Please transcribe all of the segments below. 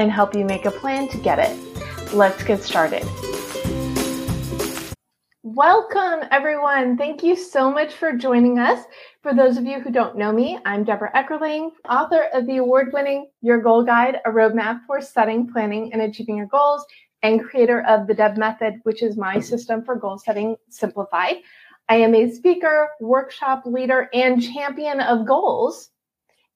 and help you make a plan to get it. Let's get started. Welcome, everyone. Thank you so much for joining us. For those of you who don't know me, I'm Debra Eckerling, author of the award winning Your Goal Guide, a roadmap for setting, planning, and achieving your goals, and creator of the Deb Method, which is my system for goal setting simplified. I am a speaker, workshop leader, and champion of goals.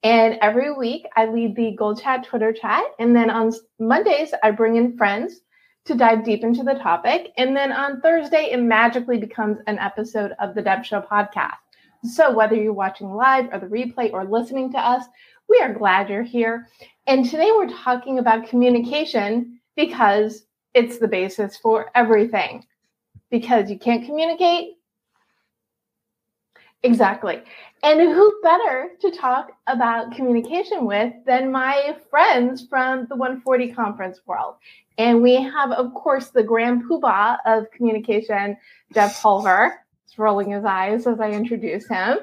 And every week I lead the Goal Chat Twitter chat. And then on Mondays, I bring in friends to dive deep into the topic. And then on Thursday, it magically becomes an episode of the Deb Show podcast. So whether you're watching live or the replay or listening to us, we are glad you're here. And today we're talking about communication because it's the basis for everything. Because you can't communicate. Exactly. And who better to talk about communication with than my friends from the 140 conference world? And we have, of course, the grand poobah of communication, Jeff Pulver. He's rolling his eyes as I introduce him.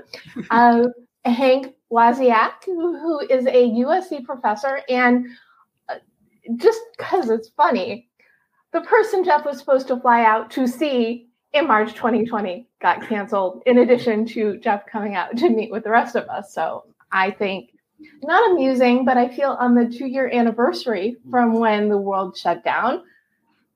Uh, Hank Wasiak, who, who is a USC professor. And uh, just because it's funny, the person Jeff was supposed to fly out to see in March 2020 got canceled, in addition to Jeff coming out to meet with the rest of us. So I think not amusing, but I feel on the two year anniversary from when the world shut down,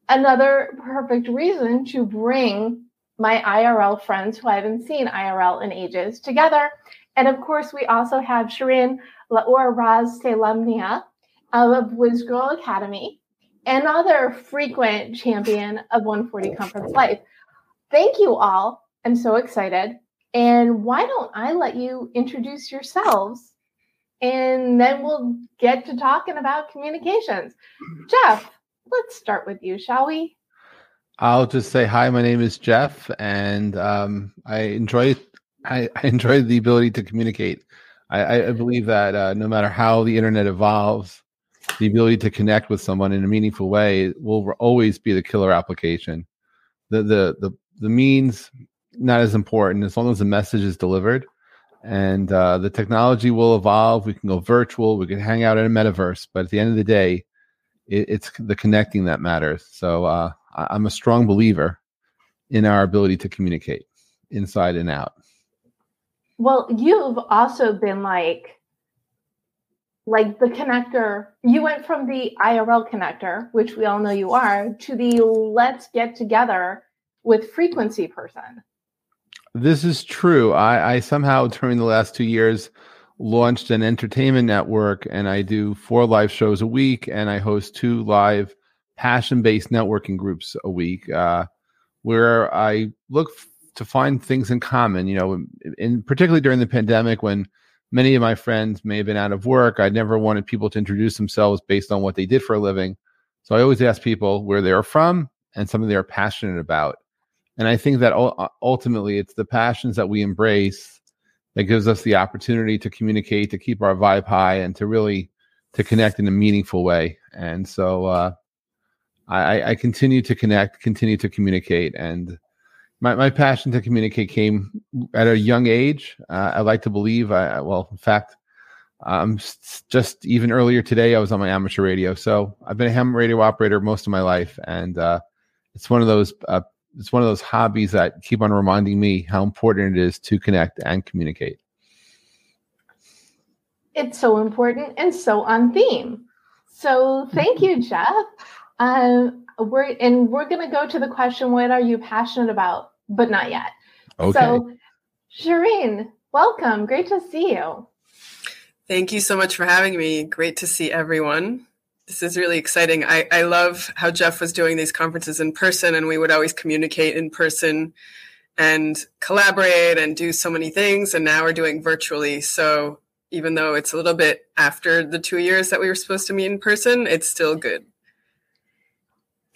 another perfect reason to bring my IRL friends who I haven't seen IRL in ages together. And of course, we also have Shireen Laur Raz Salamnia of WhizGirl Academy, another frequent champion of 140 Conference Life. Thank you all. I'm so excited. And why don't I let you introduce yourselves and then we'll get to talking about communications. Jeff, let's start with you, shall we? I'll just say hi. My name is Jeff, and um, I enjoy I, I, enjoy the ability to communicate. I, I believe that uh, no matter how the internet evolves, the ability to connect with someone in a meaningful way will always be the killer application. The the the the means not as important as long as the message is delivered. And uh, the technology will evolve. We can go virtual. We can hang out in a metaverse. But at the end of the day it, it's the connecting that matters. So uh, i'm a strong believer in our ability to communicate inside and out. Well you've also been like like the connector. You went from the irl connector which we all know you are to the let's get together with frequency person. This is true. I, I somehow during the last two years launched an entertainment network and I do four live shows a week and I host two live passion based networking groups a week uh, where I look f- to find things in common, you know, in particularly during the pandemic when many of my friends may have been out of work. I never wanted people to introduce themselves based on what they did for a living. So I always ask people where they're from and something they're passionate about. And I think that ultimately it's the passions that we embrace that gives us the opportunity to communicate, to keep our vibe high, and to really to connect in a meaningful way. And so uh, I, I continue to connect, continue to communicate, and my, my passion to communicate came at a young age. Uh, I like to believe. I well, in fact, um, just even earlier today, I was on my amateur radio. So I've been a ham radio operator most of my life, and uh, it's one of those uh, it's one of those hobbies that keep on reminding me how important it is to connect and communicate. It's so important and so on theme. So thank you, Jeff. Um, we're and we're gonna go to the question: What are you passionate about? But not yet. Okay. So, Shirin, welcome. Great to see you. Thank you so much for having me. Great to see everyone. This is really exciting. I, I love how Jeff was doing these conferences in person, and we would always communicate in person and collaborate and do so many things. And now we're doing virtually. So even though it's a little bit after the two years that we were supposed to meet in person, it's still good.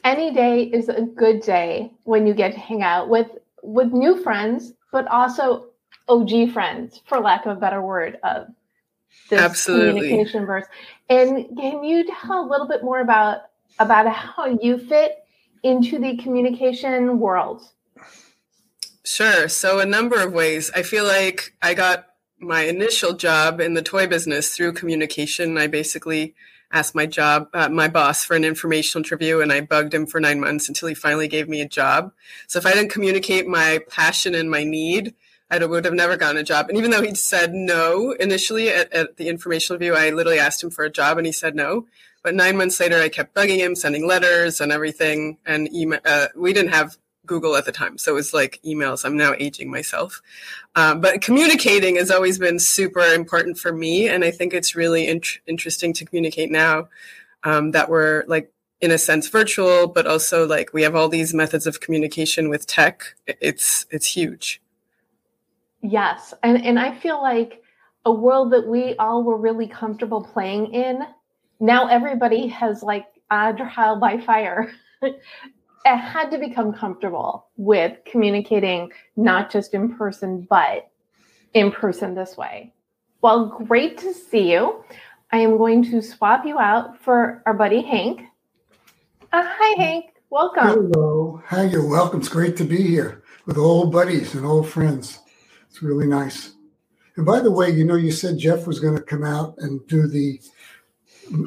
Any day is a good day when you get to hang out with with new friends, but also OG friends, for lack of a better word, of this Absolutely. communication verse. And can you tell a little bit more about about how you fit into the communication world? Sure. So, a number of ways. I feel like I got my initial job in the toy business through communication. I basically asked my job, uh, my boss, for an informational interview, and I bugged him for nine months until he finally gave me a job. So, if I didn't communicate my passion and my need, I would have never gotten a job. And even though he said no initially at, at the informational interview, I literally asked him for a job, and he said no. But nine months later, I kept bugging him, sending letters and everything. And email, uh, we didn't have Google at the time. So it was like emails. I'm now aging myself. Um, but communicating has always been super important for me. And I think it's really int- interesting to communicate now um, that we're like, in a sense, virtual, but also like we have all these methods of communication with tech. It's it's huge. Yes. And and I feel like a world that we all were really comfortable playing in, now everybody has like a by fire. it had to become comfortable with communicating not just in person, but in person this way. Well, great to see you. I am going to swap you out for our buddy Hank. Uh, hi, Hank. Welcome. Hello. Hi, you're welcome. It's great to be here with old buddies and old friends. It's really nice. And by the way, you know, you said Jeff was going to come out and do the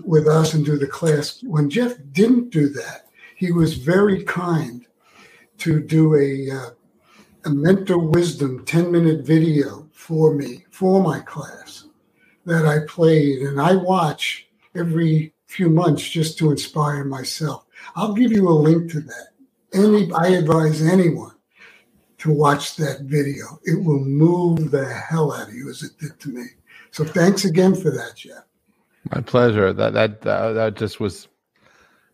with us and do the class. When Jeff didn't do that, he was very kind to do a uh, a mentor wisdom 10 minute video for me for my class that I played and I watch every few months just to inspire myself. I'll give you a link to that. Any I advise anyone to watch that video. It will move the hell out of you as it did to me. So thanks again for that, Jeff. My pleasure. That that uh, that just was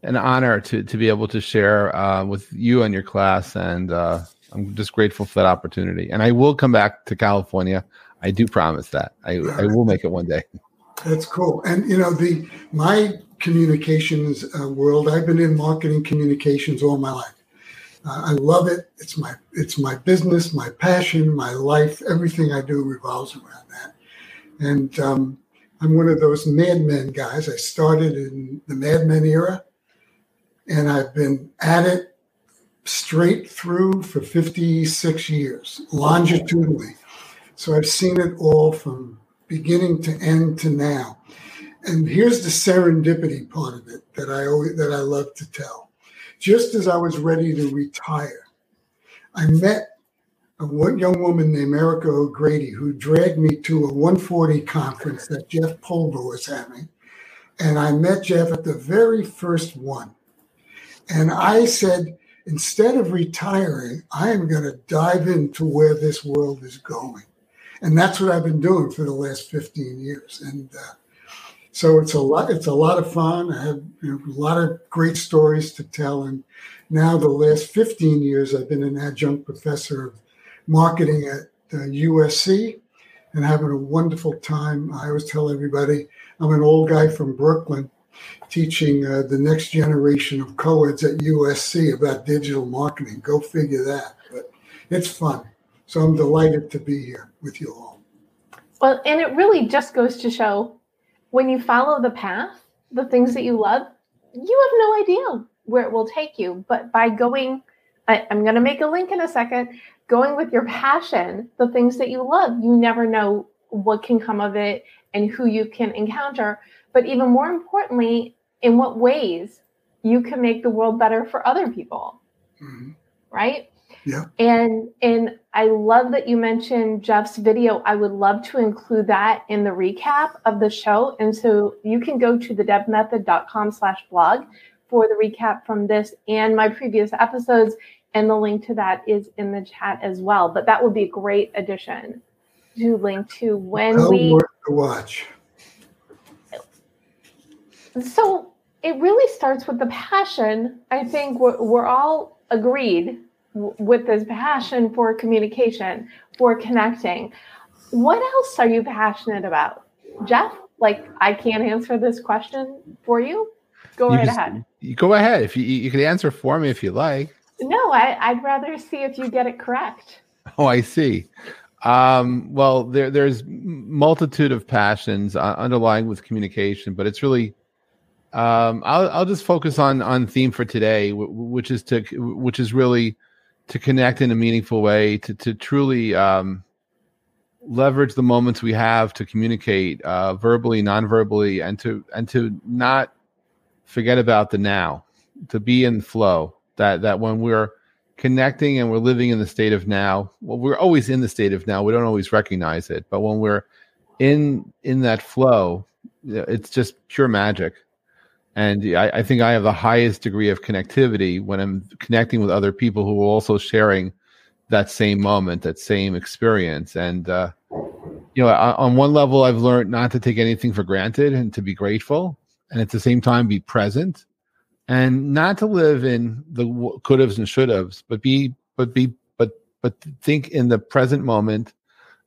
an honor to to be able to share uh, with you and your class, and uh, I'm just grateful for that opportunity. And I will come back to California. I do promise that. I, I will make it one day. That's cool. And you know the my communications uh, world. I've been in marketing communications all my life. Uh, I love it. It's my it's my business, my passion, my life. Everything I do revolves around that. And um, I'm one of those Mad Men guys. I started in the Mad Men era, and I've been at it straight through for 56 years, longitudinally. So I've seen it all from beginning to end to now. And here's the serendipity part of it that I always, that I love to tell. Just as I was ready to retire, I met a young woman named Erica O'Grady who dragged me to a 140 conference that Jeff Pulver was having. And I met Jeff at the very first one. And I said, instead of retiring, I am going to dive into where this world is going. And that's what I've been doing for the last 15 years. And uh, so it's a lot, it's a lot of fun. I have you know, a lot of great stories to tell. And now the last 15 years, I've been an adjunct professor of marketing at uh, USC and having a wonderful time. I always tell everybody I'm an old guy from Brooklyn teaching uh, the next generation of co-eds at USC about digital marketing. Go figure that. But it's fun. So I'm delighted to be here with you all. Well, and it really just goes to show when you follow the path, the things that you love, you have no idea where it will take you. But by going, I, am going to make a link in a second, going with your passion, the things that you love, you never know what can come of it and who you can encounter. But even more importantly, in what ways you can make the world better for other people. Mm-hmm. Right? Yeah. And and I love that you mentioned Jeff's video. I would love to include that in the recap of the show. And so you can go to the debmethod.com slash blog for the recap from this and my previous episodes. And the link to that is in the chat as well. But that would be a great addition to link to when Well we. worth to watch. So it really starts with the passion. I think we're, we're all agreed w- with this passion for communication, for connecting. What else are you passionate about? Jeff, like I can't answer this question for you. Go You right just- ahead. You go ahead. If you you can answer for me if you like. No, I, I'd rather see if you get it correct. Oh, I see. Um, well, there there's multitude of passions uh, underlying with communication, but it's really um, I'll I'll just focus on on theme for today, which is to which is really to connect in a meaningful way, to to truly um, leverage the moments we have to communicate uh, verbally, non-verbally, and to and to not forget about the now, to be in flow. That that when we're connecting and we're living in the state of now well we're always in the state of now we don't always recognize it but when we're in in that flow it's just pure magic and I, I think i have the highest degree of connectivity when i'm connecting with other people who are also sharing that same moment that same experience. And uh, you know on on one level i've learned not to take anything for granted and to be grateful and at the same time be present and not to live in the could haves and should haves, but be, but be, but, but think in the present moment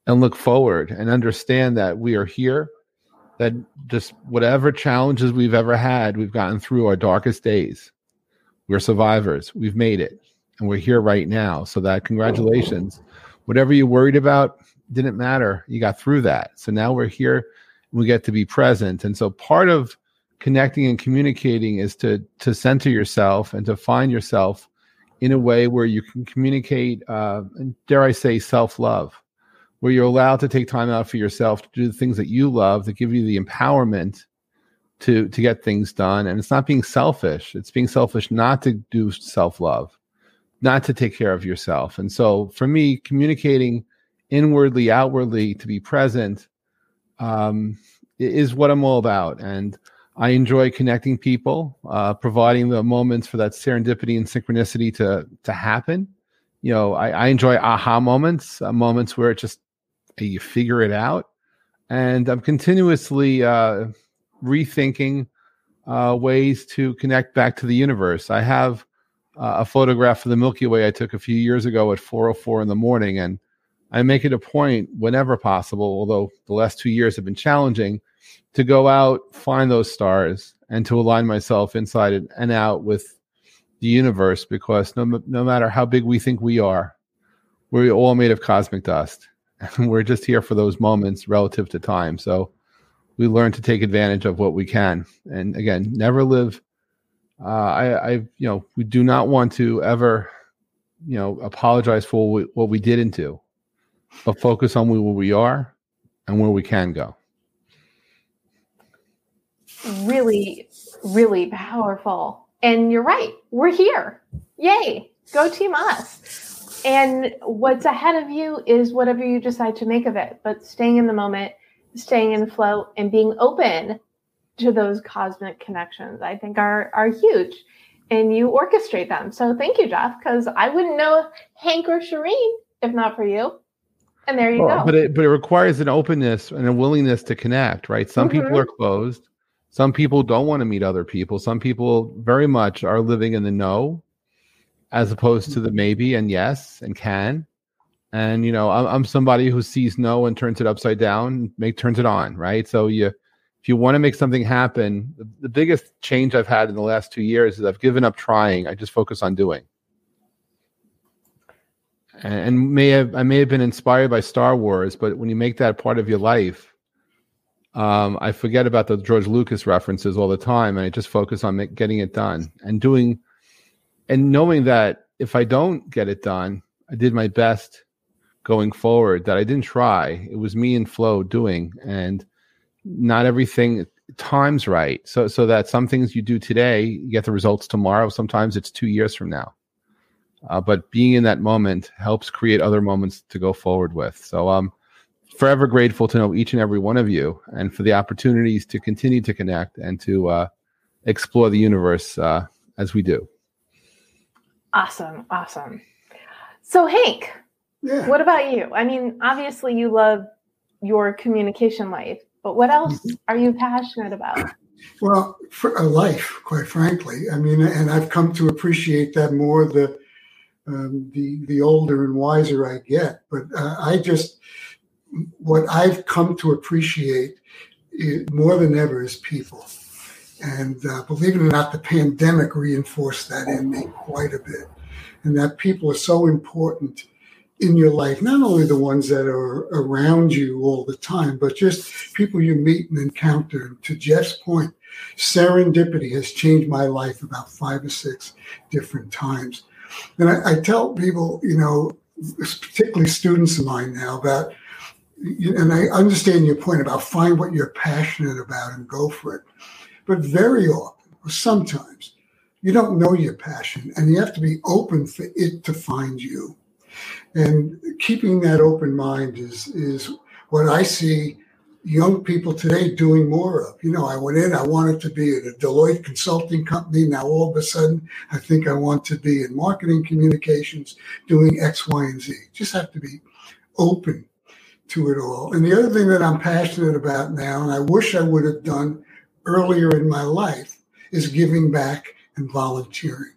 and look forward and understand that we are here, that just whatever challenges we've ever had, we've gotten through our darkest days. We're survivors. We've made it and we're here right now. So that congratulations. Whatever you worried about didn't matter. You got through that. So now we're here we get to be present. And so part of connecting and communicating is to to center yourself and to find yourself in a way where you can communicate uh, and dare i say self-love where you're allowed to take time out for yourself to do the things that you love that give you the empowerment to to get things done. And it's not being selfish. It's being selfish not to do self-love not to take care of yourself. And so for me communicating inwardly outwardly to be present um, is what i'm all about. And I enjoy connecting people, uh, providing the moments for that serendipity and synchronicity to to happen. You know, I, I enjoy aha moments, uh, moments where it just you figure it out, and I'm continuously uh, rethinking uh, ways to connect back to the universe. I have uh, a photograph of the Milky Way I took a few years ago at 4:04 in the morning, and I make it a point whenever possible. Although the last two years have been challenging to go out, find those stars, and to align myself inside and out with the universe because no, no matter how big we think we are, we're all made of cosmic dust. And we're just here for those moments relative to time. So we learn to take advantage of what we can. And again, never live. Uh, I, I, you know, we do not want to ever, you know, apologize for what we, what we didn't do, but focus on where we are and where we can go. Really, really powerful. And you're right. We're here. Yay. Go team us. And what's ahead of you is whatever you decide to make of it, but staying in the moment, staying in flow, and being open to those cosmic connections, I think are are huge. And you orchestrate them. So thank you, Jeff, because I wouldn't know Hank or Shirin if not for you. And there you Well, go. But it but it requires an openness and a willingness to connect, right? Some people Mhm. are closed. Some people don't want to meet other people. Some people very much are living in the no, as opposed to the maybe and yes and can. And you know, I'm, I'm somebody who sees no and turns it upside down, make turns it on, right? So you, if you want to make something happen, the, the biggest change I've had in the last two years is I've given up trying. I just focus on doing and, and may have I may have been inspired by Star Wars, but when you make that part of your life, um, I forget about the George Lucas references all the time, and I just focus on make, getting it done and doing, and knowing that if I don't get it done, I did my best going forward. That I didn't try; it was me and Flo doing, and not everything times right. So so that some things you do today, you get the results tomorrow. Sometimes it's two years from now uh, but being in that moment helps create other moments to go forward with. So I'm forever grateful to know each and every one of you, and for the opportunities to continue to connect and to uh, explore the universe uh, as we do. Awesome, awesome. So, Hank, yeah. what about you? I mean, obviously, you love your communication life, but what else mm-hmm. are you passionate about? Well, for a life, quite frankly. I mean, and I've come to appreciate that more the um, the the older and wiser I get. But uh, I just what I've come to appreciate more than ever is people. And uh, believe it or not, the pandemic reinforced that in me quite a bit. And that people are so important in your life, not only the ones that are around you all the time, but just people you meet and encounter. And to Jeff's point, serendipity has changed my life about five or six different times. And I, I tell people, you know, particularly students of mine now, about, and I understand your point about find what you're passionate about and go for it. But very often, or sometimes, you don't know your passion and you have to be open for it to find you. And keeping that open mind is, is what I see young people today doing more of. You know, I went in, I wanted to be at a Deloitte consulting company. Now all of a sudden, I think I want to be in marketing communications doing X, Y, and Z. Just have to be open to it all. And the other thing that I'm passionate about now, and I wish I would have done earlier in my life, is giving back and volunteering.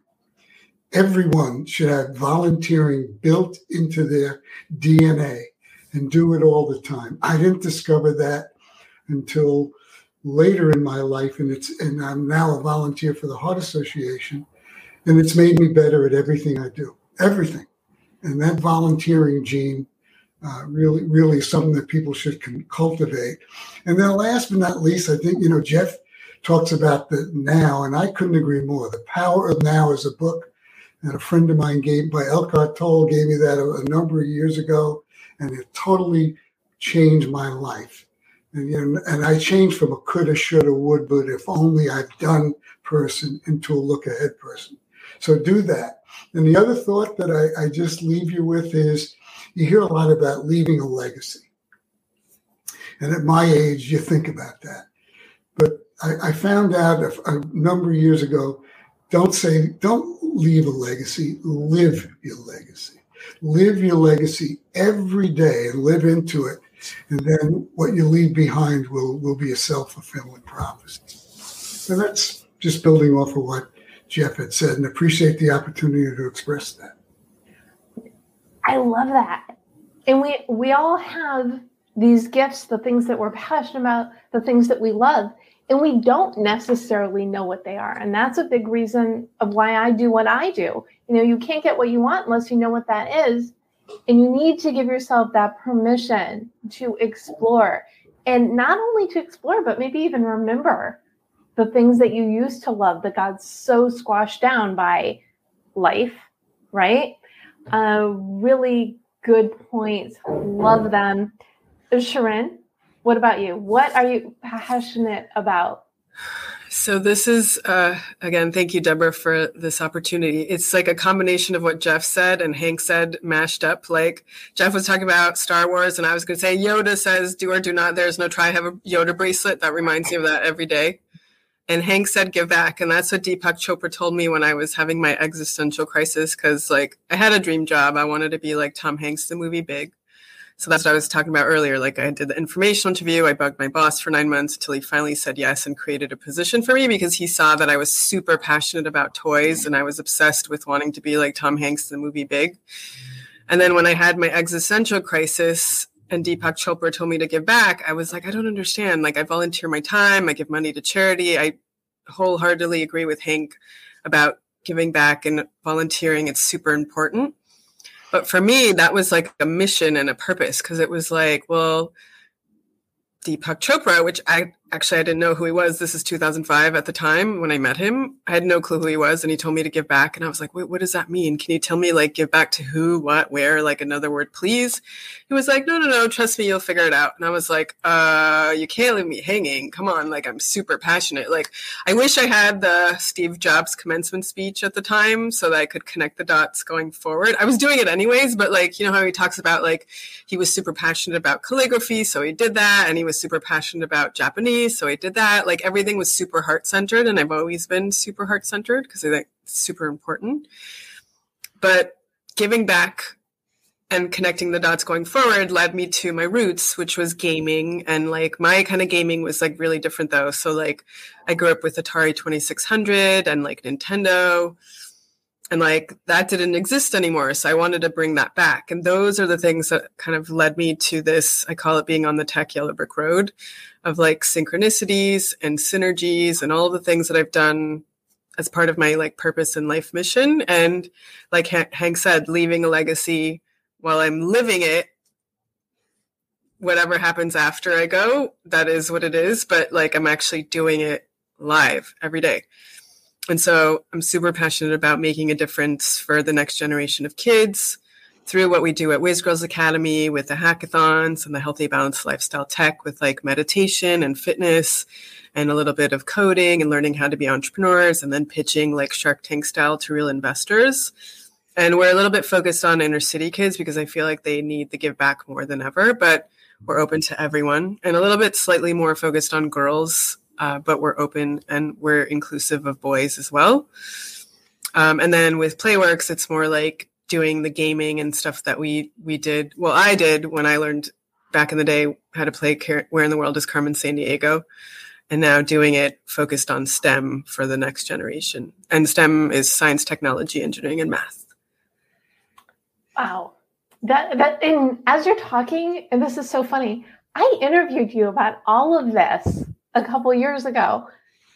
Everyone should have volunteering built into their DNA and do it all the time. I didn't discover that until later in my life, and it's and I'm now a volunteer for the Heart Association, and it's made me better at everything I do, everything. And that volunteering gene uh, really, really something that people should cultivate. And then, last but not least, I think you know Jeff talks about the now, and I couldn't agree more. The Power of Now is a book that a friend of mine gave by Eckhart Tolle gave me that a, a number of years ago and it totally changed my life. And, you know, and I changed from a coulda, shoulda, would, but if only I've done person into a look ahead person. So do that. And the other thought that I, I just leave you with is you hear a lot about leaving a legacy. And at my age, you think about that. But I, I found out a, a number of years ago don't say, don't leave a legacy, live your legacy live your legacy every day and live into it. And then what you leave behind will, will be a self fulfilling prophecy. And that's just building off of what Jeff had said and appreciate the opportunity to express that. I love that. And we we all have these gifts, the things that we're passionate about, the things that we love and we don't necessarily know what they are. And that's a big reason of why i do what i do. You know you can't get what you want unless you know what that is. And you need to give yourself that permission to explore. And not only to explore but maybe even remember the things that you used to love that got so squashed down by life right uh, really good points love them sharon what about you? What are you passionate about? So this is uh, again, thank you, Deborah, for this opportunity. It's like a combination of what Jeff said and Hank said mashed up. Like Jeff was talking about Star Wars, and I was going to say Yoda says, "Do or do not." There's no try. Have a Yoda bracelet that reminds me of that every day. And Hank said, "Give back," and that's what Deepak Chopra told me when I was having my existential crisis. Because like I had a dream job, I wanted to be like Tom Hanks, the movie Big so that's what I was talking about earlier. Like I did the informational interview. I bugged my boss for nine months until he finally said yes and created a position for me because he saw that I was super passionate about toys and I was obsessed with wanting to be like Tom Hanks the movie Big. And then when I had my existential crisis and Deepak Chopra told me to give back, I was like, I don't understand. Like I volunteer my time, I give money to charity. I wholeheartedly agree with Hank about giving back and volunteering. It's super important. But for me, that was like a mission and a purpose because it was like, well, Deepak Chopra, which I actually I didn't know who he was. This is 2005 at the time when I met him. I had no clue who he was, and he told me to give back. And I was like, "Wait, what does that mean? Can you tell me like give back to who, what, where? Like another word, please?" He was like, "No, no, no. Trust me, you'll figure it out." And I was like, "Uh, you can't leave me hanging. Come on, like I'm super passionate. Like I wish I had the Steve Jobs commencement speech at the time so that I could connect the dots going forward. I was doing it anyways, but like you know how he talks about like he was super passionate about calligraphy, so he did that, and he was super passionate about Japanese." So I did that. Like everything was super heart centered, and I've always been super heart centered because I think it's super important. But giving back and connecting the dots going forward led me to my roots which was gaming and like my kind of gaming was like really different though so like i grew up with atari 2600 and like nintendo and like that didn't exist anymore so i wanted to bring that back and those are the things that kind of led me to this i call it being on the tech yellow brick road of like synchronicities and synergies and all the things that i've done as part of my like purpose and life mission and like hank said leaving a legacy while I'm living it, whatever happens after I go, that is what it is. But like I'm actually doing it live every day. And so I'm super passionate about making a difference for the next generation of kids through what we do at WhizGirls Academy with the hackathons and the healthy balanced lifestyle tech with like meditation and fitness and a little bit of coding and learning how to be entrepreneurs and then pitching like Shark Tank style to real investors. And we're a little bit focused on inner city kids because I feel like they need the give back more than ever, but we're open to everyone and a little bit slightly more focused on girls, uh, but we're open and we're inclusive of boys as well. Um, and then with PlayWerks, it's more like doing the gaming and stuff that we we did. Well, I did when I learned back in the day how to play Car- Where in the World is Carmen Sandiego, and now doing it focused on STEM for the next generation. And STEM is science, technology, engineering, and math. Wow. That that and as you're talking, and this is so funny, I interviewed you about all of this a couple years ago,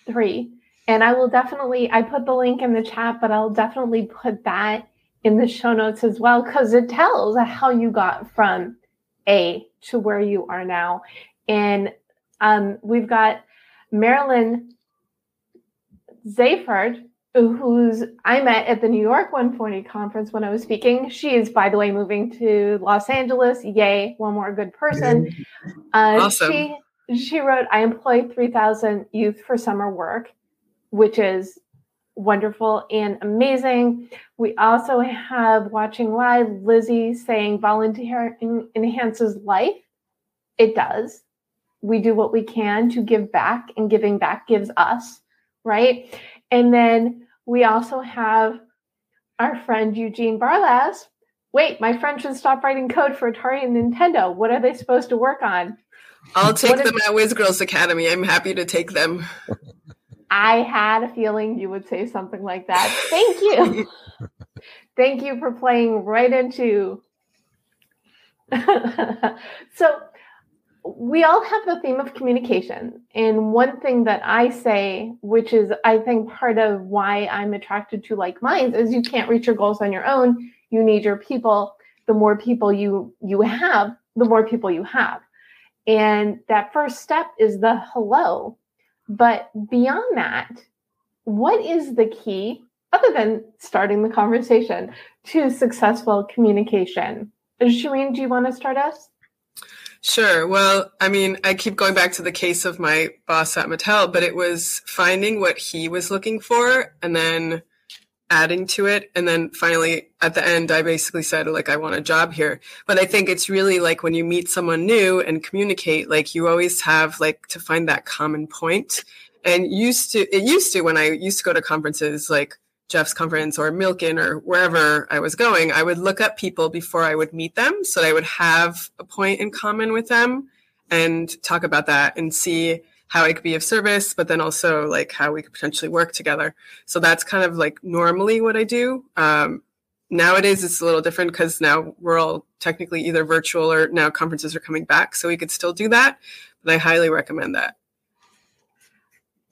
three. And I will definitely I put the link in the chat, but I'll definitely put that in the show notes as well because it tells how you got from A to where you are now. And um, we've got Marilyn Zayford who's I met at the New York 140 conference when I was speaking. She is, by the way, moving to Los Angeles. Yay, one more good person. Uh, awesome. She, she wrote, I employ 3,000 youth for summer work, which is wonderful and amazing. We also have watching live Lizzie saying volunteering enhances life. It does. We do what we can to give back, and giving back gives us, right? And then we also have our friend Eugene Barlas. Wait, my friend should stop writing code for Atari and Nintendo. What are they supposed to work on? I'll take what them is- at WhizGirls Academy. I'm happy to take them. I had a feeling you would say something like that. Thank you. Thank you for playing right into. so, we all have the theme of communication. And one thing that I say, which is I think part of why I'm attracted to like minds, is you can't reach your goals on your own. You need your people. The more people you you have, the more people you have. And that first step is the hello. But beyond that, what is the key, other than starting the conversation, to successful communication? Shirin, do you want to start us? Sure. Well, I mean, I keep going back to the case of my boss at Mattel, but it was finding what he was looking for and then adding to it. And then finally, at the end, I basically said, like, I want a job here. But I think it's really like when you meet someone new and communicate, like, you always have like to find that common point. And used to, it used to when I used to go to conferences, like, Jeff's conference or Milken or wherever I was going, I would look up people before I would meet them so I would have a point in common with them and talk about that and see how I could be of service, but then also like how we could potentially work together. So that's kind of like normally what I do. Um, nowadays it's a little different because now we're all technically either virtual or now conferences are coming back. So we could still do that, but I highly recommend that.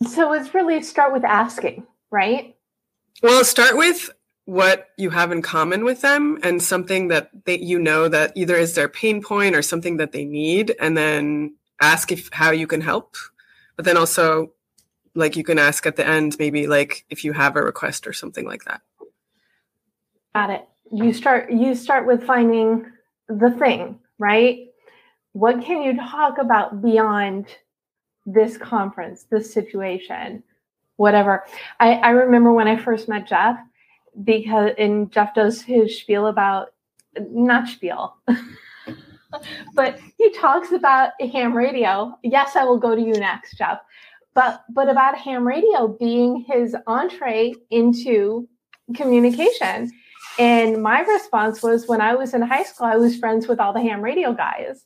So it's really start with asking, right? Well, start with what you have in common with them and something that they, you know that either is their pain point or something that they need, and then ask if how you can help. But then also, like you can ask at the end, maybe like if you have a request or something like that. Got it. You start. You start with finding the thing, right? What can you talk about beyond this conference, this situation? whatever. I, I remember when I first met Jeff because and Jeff does his spiel about not spiel. but he talks about ham radio. Yes, I will go to you next, Jeff. But but about ham radio being his entree into communication. And my response was when I was in high school, I was friends with all the ham radio guys.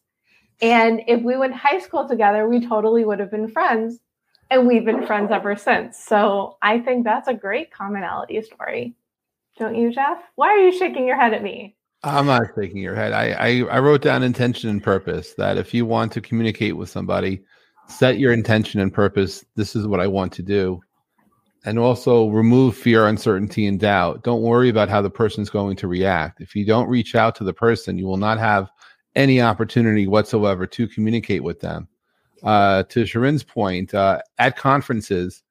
And if we went high school together, we totally would have been friends. And we've been friends ever since. So I think that's a great commonality story. Don't you, Jeff? Why are you shaking your head at me? I'm not shaking your head. I, I, I wrote down intention and purpose that if you want to communicate with somebody, set your intention and purpose. This is what I want to do. And also remove fear, uncertainty, and doubt. Don't worry about how the person's going to react. If you don't reach out to the person, you will not have any opportunity whatsoever to communicate with them. Uh, to Sharon's point, uh, at conferences,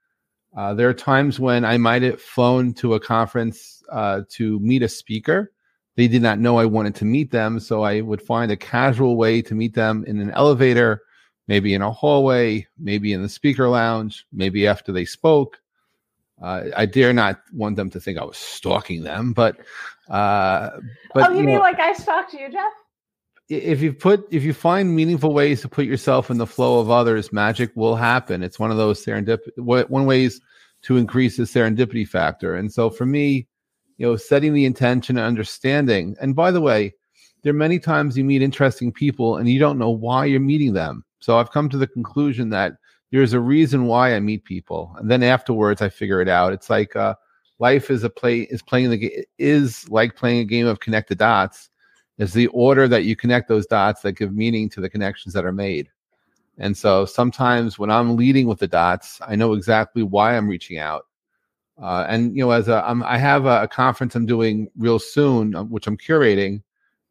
uh, there are times when I might have flown to a conference uh, to meet a speaker. They did not know I wanted to meet them, so I would find a casual way to meet them in an elevator, maybe in a hallway, maybe in the speaker lounge, maybe after they spoke. Uh, I dare not want them to think I was stalking them, but uh, but oh, you, you mean know, like I stalked you, Jeff? if you put if you find meaningful ways to put yourself in the flow of others magic will happen it's one of those serendipity one ways to increase the serendipity factor and so for me you know setting the intention and understanding. And by the way there are many times you meet interesting people and you don't know why you're meeting them. So i've come to the conclusion that there's a reason why i meet people. And then afterwards i figure it out. It's like uh, life is a play is playing the is like playing a game of connect the dots. Is the order that you connect those dots that give meaning to the connections that are made. And so sometimes when I'm leading with the dots, I know exactly why I'm reaching out. Uh, and you know, as a, I have a, a, conference I'm doing real soon, uh, which I'm curating,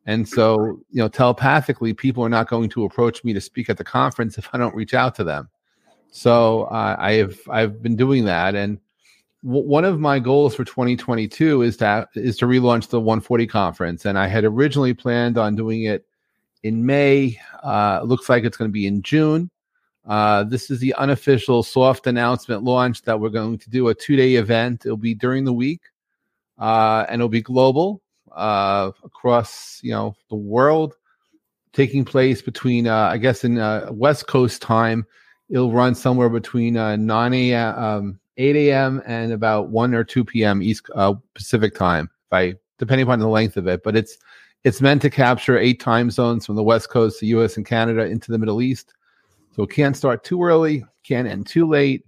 and so you know, telepathically, people are not going to approach me to speak at the conference if I don't reach out to them. So uh, I have I've been doing that, and one of my goals for 2022 is to is to relaunch the 140 conference, and I had originally planned on doing it in May. Uh, looks like it's going to be in June. Uh, this is the unofficial soft announcement launch that we're going to do a two day event. It'll be during the week, uh, and it'll be global uh, across you know the world, taking place between uh, I guess in uh, West Coast time. It'll run somewhere between 9 a.m. Um, 8 a.m. and about 1 or 2 p.m. East uh, Pacific time, by depending upon the length of it. But it's it's meant to capture eight time zones from the West Coast, the U.S. and Canada, into the Middle East. So it can't start too early, can't end too late.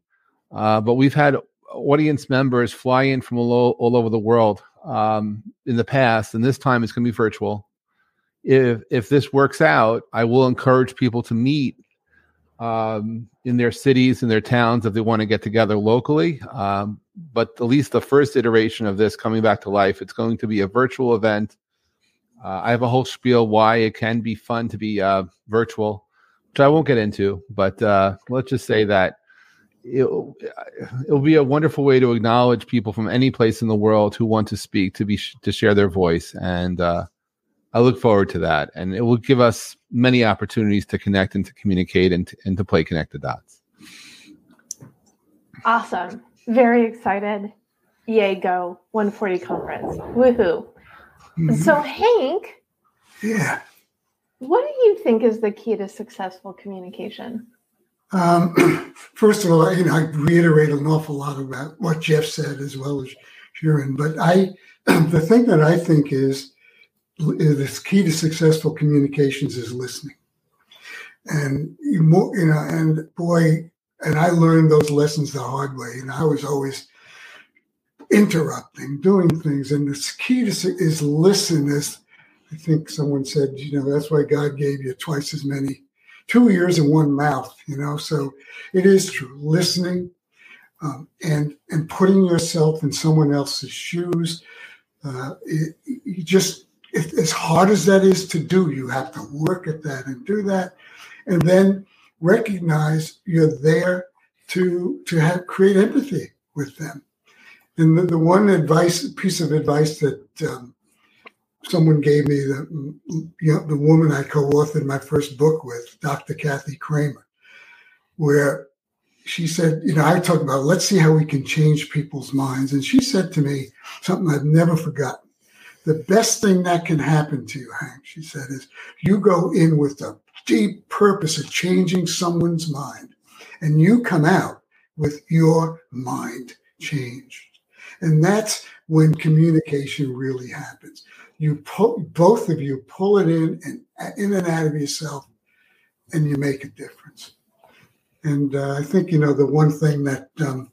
Uh, but we've had audience members fly in from all, all over the world um, in the past, and this time it's going to be virtual. If if this works out, I will encourage people to meet um, in their cities and their towns if they want to get together locally. Um, but at least the first iteration of this coming back to life, it's going to be a virtual event. Uh, I have a whole spiel why it can be fun to be uh, virtual, which I won't get into. But uh, let's just say that it'll, it'll be a wonderful way to acknowledge people from any place in the world who want to speak to be to share their voice and uh, I look forward to that, and it will give us many opportunities to connect and to communicate and to, and to play connect the dots. Awesome! Very excited. Yay! Go 140 conference. Woohoo! Mm-hmm. So Hank, yeah, what do you think is the key to successful communication? Um, first of all, you know, I reiterate an awful lot about what Jeff said as well as Sharon, but I, the thing that I think is the key to successful communications is listening. And you, you know, and boy, and I learned those lessons the hard way. And I was always interrupting, doing things. And the key to is listen. As I think someone said, you know, that's why God gave you twice as many, two ears and one mouth. You know, so it is true. Listening um, and and putting yourself in someone else's shoes. Uh, it, you just if, as hard as that is to do, you have to work at that and do that, and then recognize you're there to to have create empathy with them. And the, the one advice piece of advice that um, someone gave me, the you know, the woman I co-authored my first book with, Dr. Kathy Cramer, where she said, you know, I talked about let's see how we can change people's minds, and she said to me something I've never forgotten The best thing that can happen to you, Hank, she said, is you go in with a deep purpose of changing someone's mind, and you come out with your mind changed. And that's when communication really happens. You pull, both of you pull it in and in and out of yourself, and you make a difference. And uh, I think you know the one thing that um,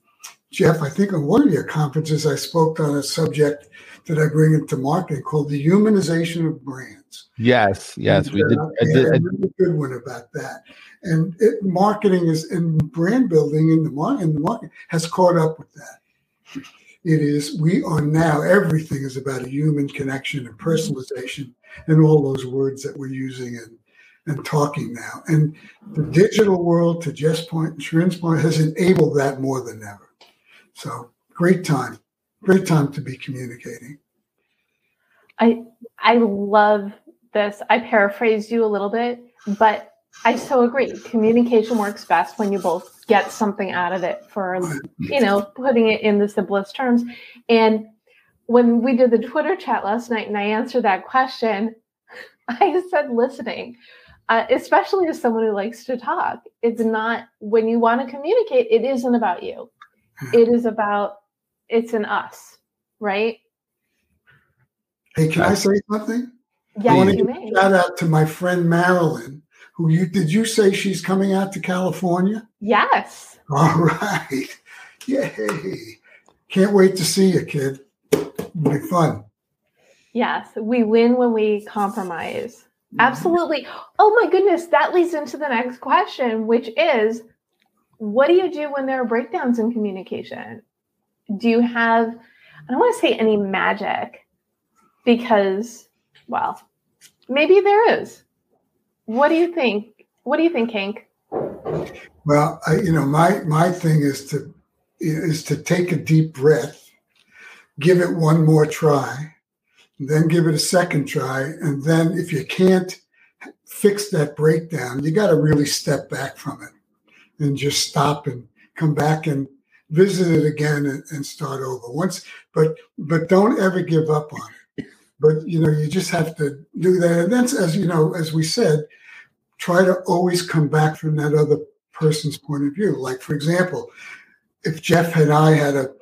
Jeff, I think on one of your conferences, I spoke on a subject that I bring into marketing called the humanization of brands. Yes, yes, and, we did. Uh, I did, a good one about that. And it, marketing is and brand building in the in the market has caught up with that. It is we are now everything is about a human connection and personalization and all those words that we're using and and talking now. And the digital world, to Jeff's point, insurance point, has enabled that more than ever. So great time, great time to be communicating. I I love this. I paraphrased you a little bit, but I so agree. Communication works best when you both get something out of it for you know, putting it in the simplest terms. And when we did the Twitter chat last night and I answered that question, I said listening. Uh, especially as someone who likes to talk, it's not when you want to communicate, it isn't about you. It is about it's an us, right? Hey, can I say something? Yes, I want to you give may. a shout out to my friend Marilyn, who you did you say she's coming out to California? Yes. All right. Yay. Can't wait to see you, kid. It'll be fun. Yes. We win when we compromise. Mm-hmm. Absolutely. Oh my goodness. That leads into the next question, which is what do you do when there are breakdowns in communication? Do you have, I don't want to say any magic because, well, maybe there is. What do you think? What do you think, Hank? Well, I, you know, my my thing is to is to take a deep breath, give it one more try, then give it a second try, and then if you can't fix that breakdown, you got to really step back from it and just stop and come back and visit it again and, and start over once. But but don't ever give up on it. But you know, you just have to do that. And that's as you know, as we said, try to always come back from that other person's point of view. Like for example, if Jeff and I had a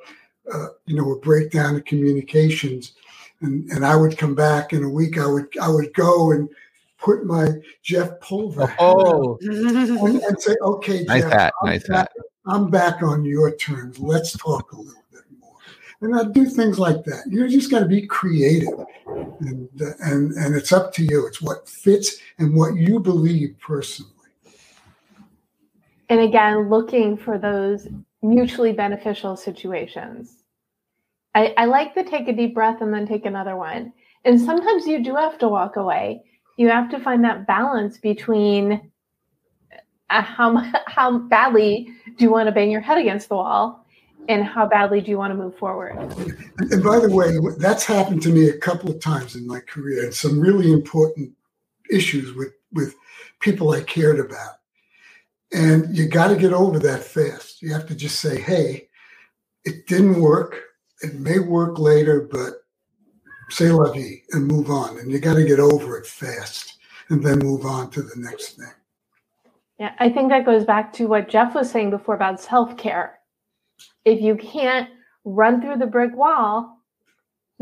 uh, you know a breakdown of communications, and and I would come back in a week, I would I would go and put my Jeff Pulver Oh, and, and say, okay, nice Jeff, hat, I'm nice back, hat. I'm back on your terms. Let's talk a little. And I do things like that. You just got to be creative, and and and it's up to you. It's what fits and what you believe personally. And again, looking for those mutually beneficial situations. I, I like the take a deep breath and then take another one. And sometimes you do have to walk away. You have to find that balance between uh, how how badly do you want to bang your head against the wall, and how badly do you want to move forward. And, by the way, that's happened to me a couple of times in my career, and some really important issues with with people I cared about. And you got to get over that fast. You have to just say, "Hey, it didn't work. It may work later, but say la vie and move on." And you got to get over it fast, and then move on to the next thing. Yeah, I think that goes back to what Jeff was saying before about self care. If you can't run through the brick wall,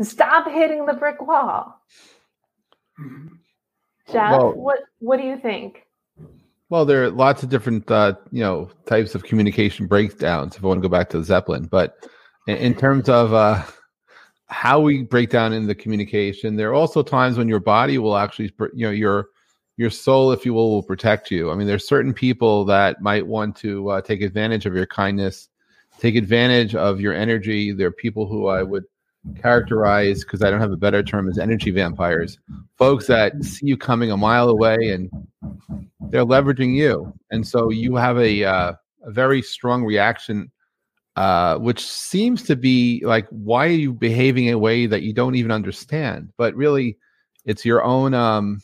stop hitting the brick wall. Mhm. Jeff, Well- what what do you think? Well, there are lots of different, uh, you know, types of communication breakdowns. If I want to go back to the Zeppelin, but in, in terms of uh, how we break down in the communication, there are also times when your body will actually, you know, your your soul, if you will, will protect you. I mean, there's certain people that might want to uh, take advantage of your kindness, take advantage of your energy. There are people who I would characterize, because I don't have a better term, as energy vampires. Folks that see you coming a mile away and they're leveraging you, and so you have a uh, a very strong reaction, uh, which seems to be like, why are you behaving in a way that you don't even understand? But really, it's your own um,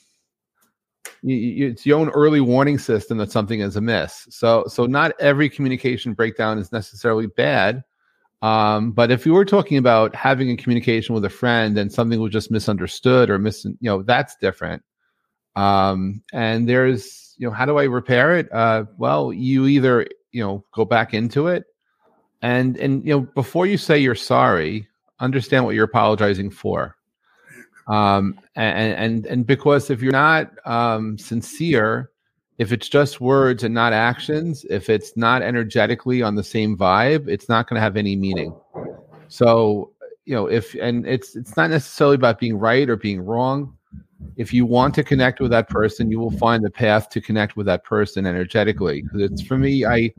you, it's your own early warning system that something is amiss. So so not every communication breakdown is necessarily bad. Um, but if you were talking about having a communication with a friend and something was just misunderstood or mis, you know, that's different. Um, and there's, you know, how do I repair it? Uh, well, you either, you know, go back into it and, and, you know, before you say you're sorry, understand what you're apologizing for. Um, and, and, and because if you're not, um, sincere, if it's just words and not actions, if it's not energetically on the same vibe, it's not going to have any meaning. So, you know, if and it's it's not necessarily about being right or being wrong. If you want to connect with that person, you will find the path to connect with that person energetically. Because it's for me, I,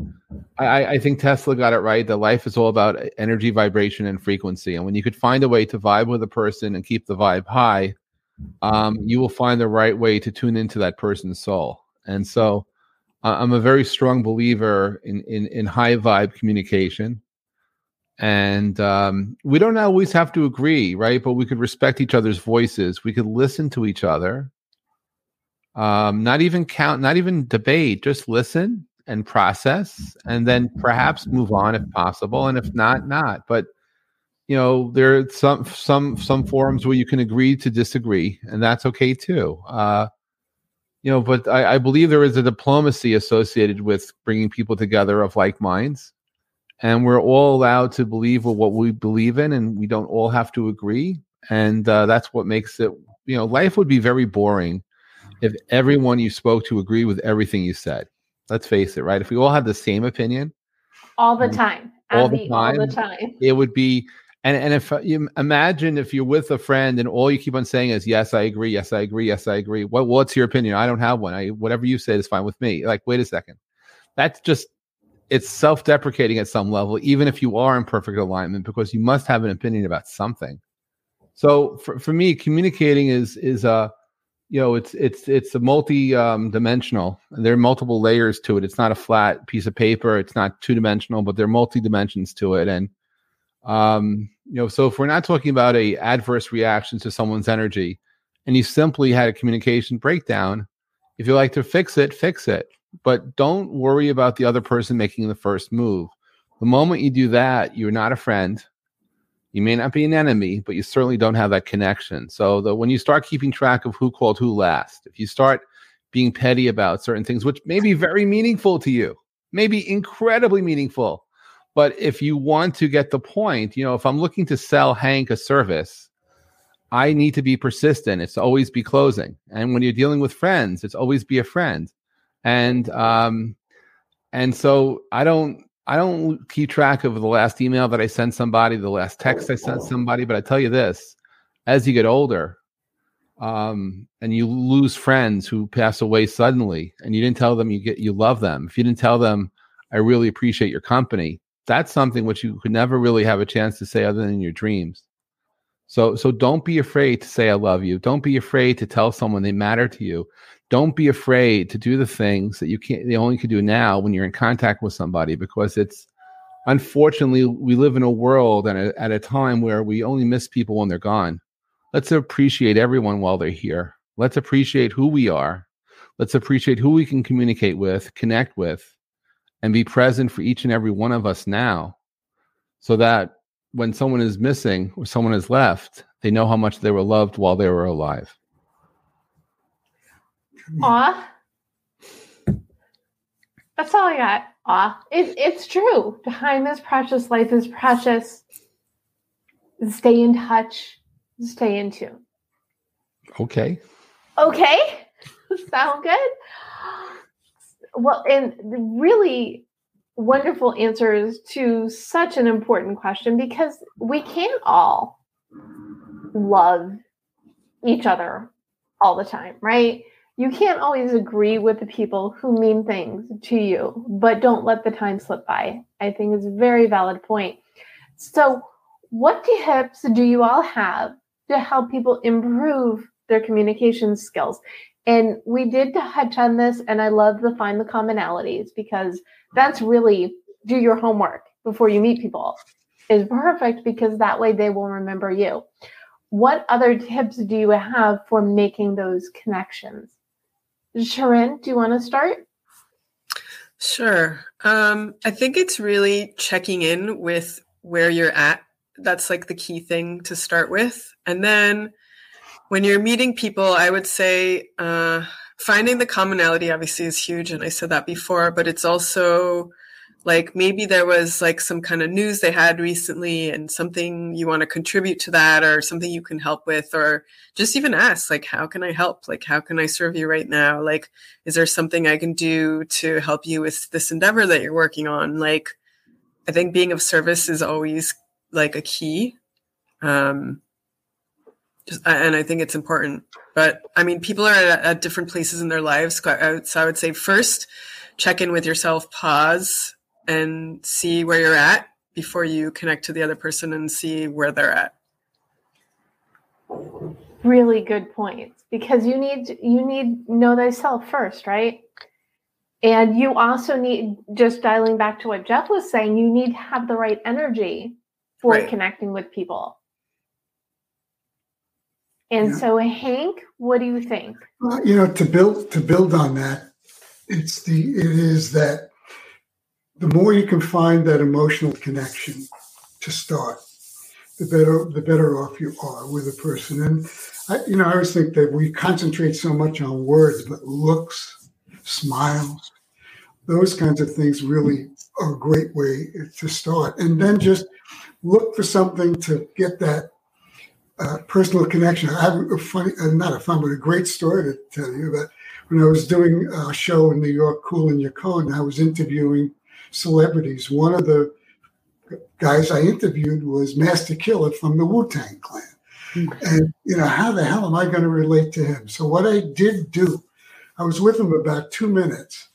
I I think Tesla got it right. That life is all about energy, vibration, and frequency. And when you could find a way to vibe with a person and keep the vibe high, um, you will find the right way to tune into that person's soul. And so uh, I'm a very strong believer in, in, in high vibe communication. And um, we don't always have to agree, right? But we could respect each other's voices. We could listen to each other. Um, not even count, not even debate, just listen and process, and then perhaps move on if possible. And if not, not. But you know, there are some some some forums where you can agree to disagree, and that's okay too. Uh, you know, but I, I, believe there is a diplomacy associated with bringing people together of like minds, and we're all allowed to believe what we believe in, and we don't all have to agree, and uh, that's what makes it. You know, life would be very boring if everyone you spoke to agreed with everything you said. Let's face it, right? If we all had the same opinion all the time, all the time, all the time, it would be and and if uh, you imagine if you're with a friend and all you keep on saying is yes, I agree, yes, I agree, yes, I agree. What what's your opinion? I don't have one. I whatever you say is fine with me. Like, wait a second. That's just it's self-deprecating at some level, even if you are in perfect alignment, because you must have an opinion about something. So for, for me, communicating is is a you know it's it's it's a multi um, dimensional. There are multiple layers to it. It's not a flat piece of paper. It's not two dimensional, but there are multi dimensions to it. And um, you know, so if we're not talking about a adverse reaction to someone's energy, and you simply had a communication breakdown, if you like to fix it, fix it. But don't worry about the other person making the first move. The moment you do that, you're not a friend. You may not be an enemy, but you certainly don't have that connection. So the, when you start keeping track of who called who last, if you start being petty about certain things, which may be very meaningful to you, maybe incredibly meaningful, but if you want to get the point, you know, if I'm looking to sell Hank a service, I need to be persistent. It's always be closing. And when you're dealing with friends, it's always be a friend. And um and so I don't I don't keep track of the last email that I sent somebody, the last text I sent somebody, but I tell you this, as you get older, um, and you lose friends who pass away suddenly, and you didn't tell them you get you love them. If you didn't tell them, I really appreciate your company, that's something which you could never really have a chance to say other than in your dreams. So so don't be afraid to say I love you. Don't be afraid to tell someone they matter to you. Don't be afraid to do the things that you can't they only can do now when you're in contact with somebody because it's unfortunately we live in a world and a, at a time where we only miss people when they're gone. Let's appreciate everyone while they're here. Let's appreciate who we are. Let's appreciate who we can communicate with, connect with, and be present for each and every one of us now so that when someone is missing or someone is left, they know how much they were loved while they were alive. Aw. That's all I got. Aw. It, it's true. Time is precious. Life is precious. Stay in touch. Stay in tune. Okay. Okay. Sound good? well, and really wonderful answers to such an important question because we can't all love each other all the time, right? You can't always agree with the people who mean things to you, but don't let the time slip by. I think is a very valid point. So, what tips do you all have to help people improve their communication skills? And we did touch on this, and I love the find the commonalities because that's really do your homework before you meet people is perfect because that way they will remember you. What other tips do you have for making those connections? Sharon, do you want to start? Sure. Um, I think it's really checking in with where you're at. That's like the key thing to start with. And then when you're meeting people, I would say uh, finding the commonality obviously is huge. And I said that before, but it's also like maybe there was like some kind of news they had recently and something you want to contribute to that or something you can help with or just even ask like how can i help like how can i serve you right now like is there something i can do to help you with this endeavor that you're working on like i think being of service is always like a key um just, and i think it's important but i mean people are at, at different places in their lives so i would say first check in with yourself pause and see where you're at before you connect to the other person and see where they're at. Really good points because you need you need know thyself first right? And you also need just dialing back to what jeff was saying you need to have the right energy for right. connecting with people and yeah. so hank what do you think well, you know to build to build on that it's the it is that the more you can find that emotional connection to start, the better the better off you are with a person. And I, you know, I always think that we concentrate so much on words, but looks, smiles, those kinds of things really are a great way to start. And then just look for something to get that uh, personal connection. I have a funny, uh, not a fun, but a great story to tell you that when I was doing a show in New York, Cool and Your Cone, I was interviewing celebrities. One of the guys I interviewed was Masta Killa from the Wu Tang Clan. Mm-hmm. And, you know, how the hell am I going to relate to him? So, what I did do, I was with him about two minutes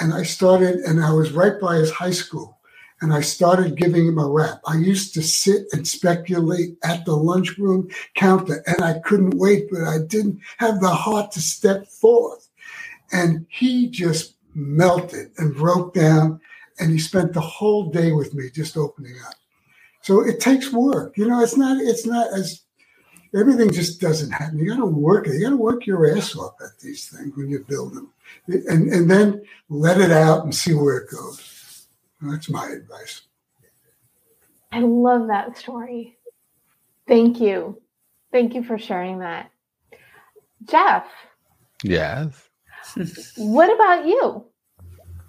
and I started, and I was right by his high school. And I started giving him a rap. I used to sit and speculate at the lunchroom counter, and I couldn't wait, but I didn't have the heart to step forth. And he just melted and broke down and he spent the whole day with me just opening up. So it takes work. You know, it's not it's not as everything just doesn't happen. You got to work it. You got to work your ass off at these things when you build them, and and then let it out and see where it goes. That's my advice. I love that story. Thank you. Thank you for sharing that. Jeff. Yes. what about you?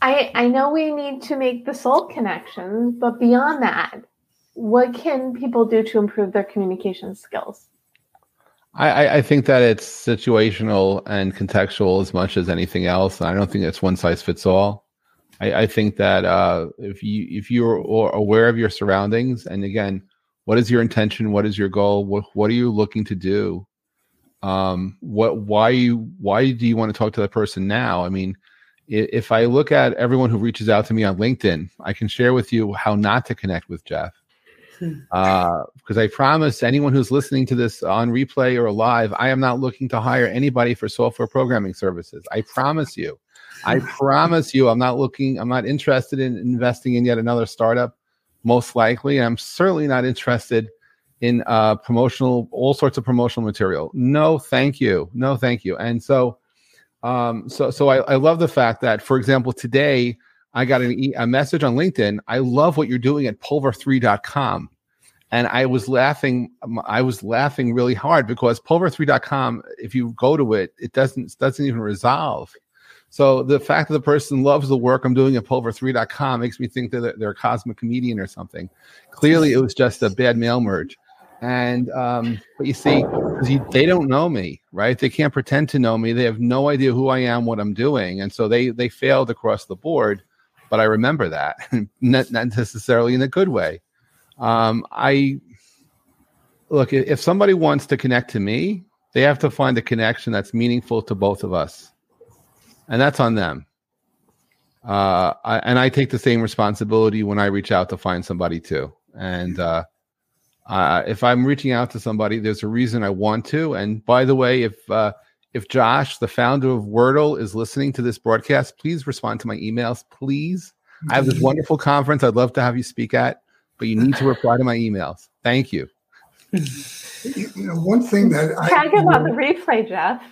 I I know we need to make the soul connection, but beyond that, what can people do to improve their communication skills? I, I think that it's situational and contextual as much as anything else. I don't think it's one size fits all. I, I think that uh, if you if you're aware of your surroundings, and again, what is your intention? What is your goal? What what are you looking to do? Um, what why you why do you want to talk to that person now? I mean, if I look at everyone who reaches out to me on LinkedIn, I can share with you how not to connect with Jeff. Because hmm. uh, I promise anyone who's listening to this on replay or live, I am not looking to hire anybody for software programming services. I promise you. I promise you, I'm not looking, I'm not interested in investing in yet another startup, most likely. I'm certainly not interested in uh, promotional, all sorts of promotional material. No, thank you. No, thank you. And so, um, so so I, I love the fact that, for example, today I got an e- a message on LinkedIn. I love what you're doing at pulver3.com. And I was laughing. Um, I was laughing really hard because pulver3.com, if you go to it, it doesn't doesn't even resolve. So the fact that the person loves the work I'm doing at pulver3.com makes me think that they're a cosmic comedian or something. Clearly, it was just a bad mail merge. And um, but you see, they don't know me, right? They can't pretend to know me. They have no idea who I am, what I'm doing, and so they they failed across the board. But I remember that, not, not necessarily in a good way. Um, I look if somebody wants to connect to me, they have to find a connection that's meaningful to both of us, and that's on them. Uh, I, and I take the same responsibility when I reach out to find somebody too. And uh, uh, if I'm reaching out to somebody, there's a reason I want to. And by the way, if uh, if Josh, the founder of Wordle, is listening to this broadcast, please respond to my emails, please. I have this wonderful conference I'd love to have you speak at, but you need to reply to my emails. Thank you. You know, one thing that I talk about the replay, Jeff.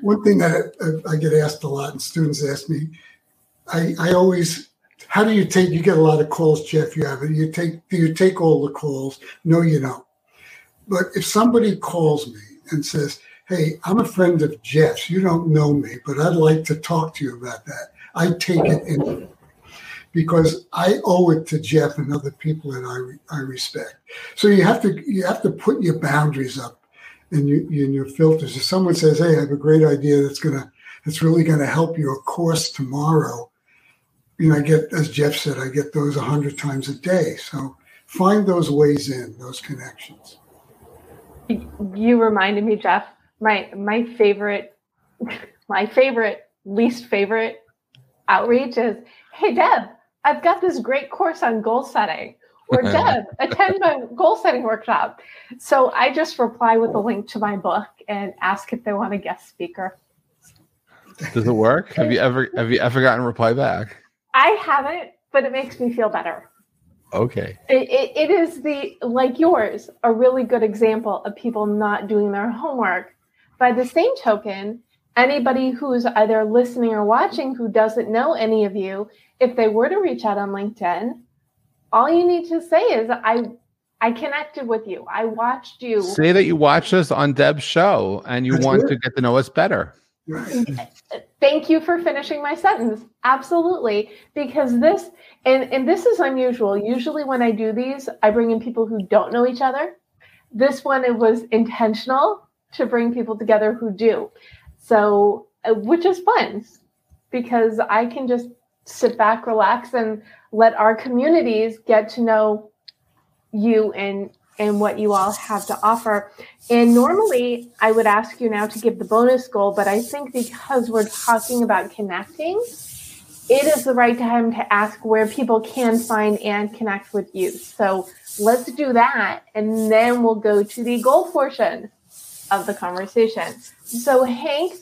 one thing that I, I, get asked a lot, and students ask me, I, I always how do you take? You get a lot of calls, Jeff. You have it. You take. Do you take all the calls? No, you don't. But if somebody calls me and says, "Hey, I'm a friend of Jeff's. You don't know me, but I'd like to talk to you about that," I take it in because I owe it to Jeff and other people that I I respect. So you have to you have to put your boundaries up and you, your filters. If someone says, "Hey, I have a great idea that's gonna that's really gonna help your course tomorrow," you know, I get, as Jeff said, I get those a hundred times a day. So find those ways in, those connections. You reminded me, Jeff, my my favorite, my favorite, least favorite outreach is, hey Deb, I've got this great course on goal setting. Or Deb, attend my goal setting workshop. So I just reply with a link to my book and ask if they want a guest speaker. Does it work? have you ever have you ever gotten reply back? I haven't, but it makes me feel better. Okay. It, it, it is the, like yours, a really good example of people not doing their homework. By the same token, anybody who's either listening or watching who doesn't know any of you, if they were to reach out on LinkedIn, all you need to say is, I I connected with you. I watched you. Say that you watched us on Deb's show and you That's want it. to get to know us better. Right. Thank you for finishing my sentence. Absolutely. Because this and and this is unusual. Usually when I do these, I bring in people who don't know each other. This one it was intentional to bring people together who do. So, uh, which is fun because I can just sit back, relax and let our communities get to know you and and what you all have to offer. And normally I would ask you now to give the bonus goal, but I think because we're talking about connecting, it is the right time to ask where people can find and connect with you. So let's do that. And then we'll go to the goal portion of the conversation. So Hank,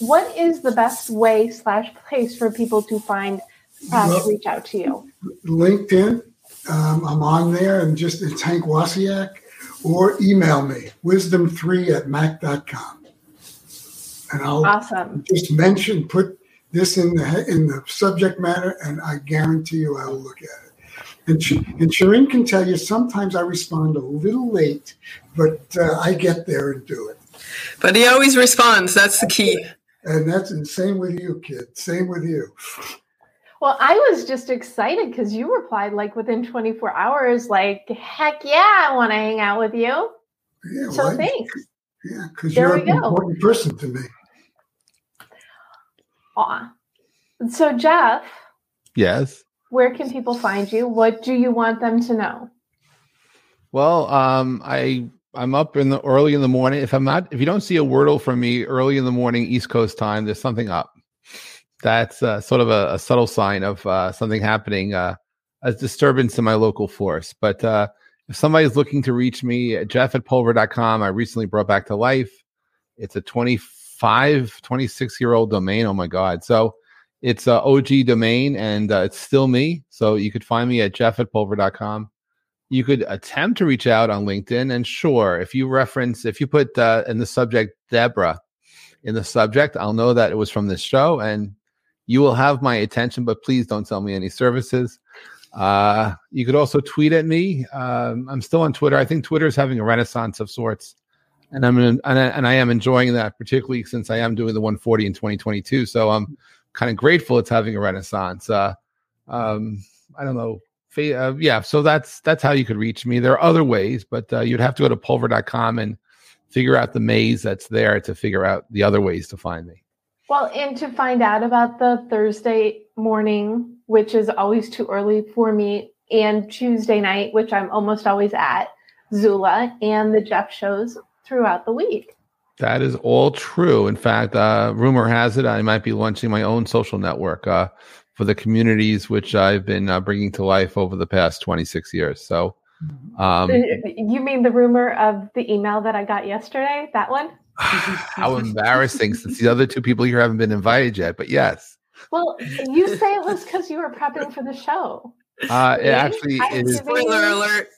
what is the best way slash place for people to find slash Well- reach out to you? LinkedIn, um, I'm on there and just it's Hank Wasiak or email me wisdom3 at mac.com. And I'll Awesome. just mention, put this in the in the subject matter, and I guarantee you I will look at it. And, Sh- and Shirin can tell you sometimes I respond a little late, but uh, I get there and do it. But he always responds. That's the key. And that's and same with you, kid. Same with you. Well, I was just excited because you replied like within 24 hours, like, heck yeah, I want to hang out with you. Yeah, So well, thanks. Yeah, because you're we an go. important person to me. Aw. So, Jeff, Yes. Where can people find you? What do you want them to know? Well, um, I I'm up in the early in the morning. If I'm not, if you don't see a wordle from me early in the morning East Coast time, there's something up. That's uh, sort of a, a subtle sign of uh, something happening, uh, a disturbance in my local force. But uh, if somebody's looking to reach me, Jeff at pulver.com, I recently brought back to life. It's a 25, 26 year old domain. Oh my God. So it's a OG domain and uh, it's still me. So you could find me at jeff at pulver.com you could attempt to reach out on LinkedIn. And sure, if you reference, if you put uh, in the subject Deborah in the subject, I'll know that it was from this show and you will have my attention, but please don't sell me any services. Uh, you could also tweet at me. Um, I'm still on Twitter. I think Twitter is having a renaissance of sorts. And I'm in, and, I, and I am enjoying that, particularly since I am doing the 140 in 2022. So I'm kind of grateful it's having a renaissance. Uh, um, I don't know, uh, yeah so that's that's how you could reach me there are other ways but uh, you'd have to go to pulver.com and figure out the maze that's there to figure out the other ways to find me Well, and to find out about the Thursday morning, which is always too early for me, and Tuesday night, which I'm almost always at, Zula, and the Jeff shows throughout the week. That is all true in fact uh, rumor has it i might be launching my own social network uh, for the communities which i've been uh, bringing to life over the past 26 years so um, you mean the rumor of the email that I got yesterday? That one? how embarrassing since the other two people here haven't been invited yet but yes Well, you say it was because you were prepping for the show. uh, it actually I it is didn't- Spoiler alert.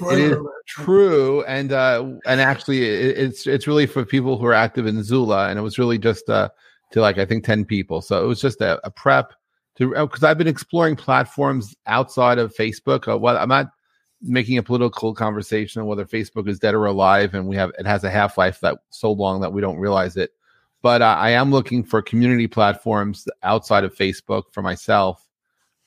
It is true, and uh, and actually, it, it's it's really for people who are active in Zula, and it was really just uh, to like I think ten people. So it was just a, a prep to because I've been exploring platforms outside of Facebook. Uh, well, I'm not making a political conversation on whether Facebook is dead or alive, and we have it has a half life that so long that we don't realize it. But uh, I am looking for community platforms outside of Facebook for myself,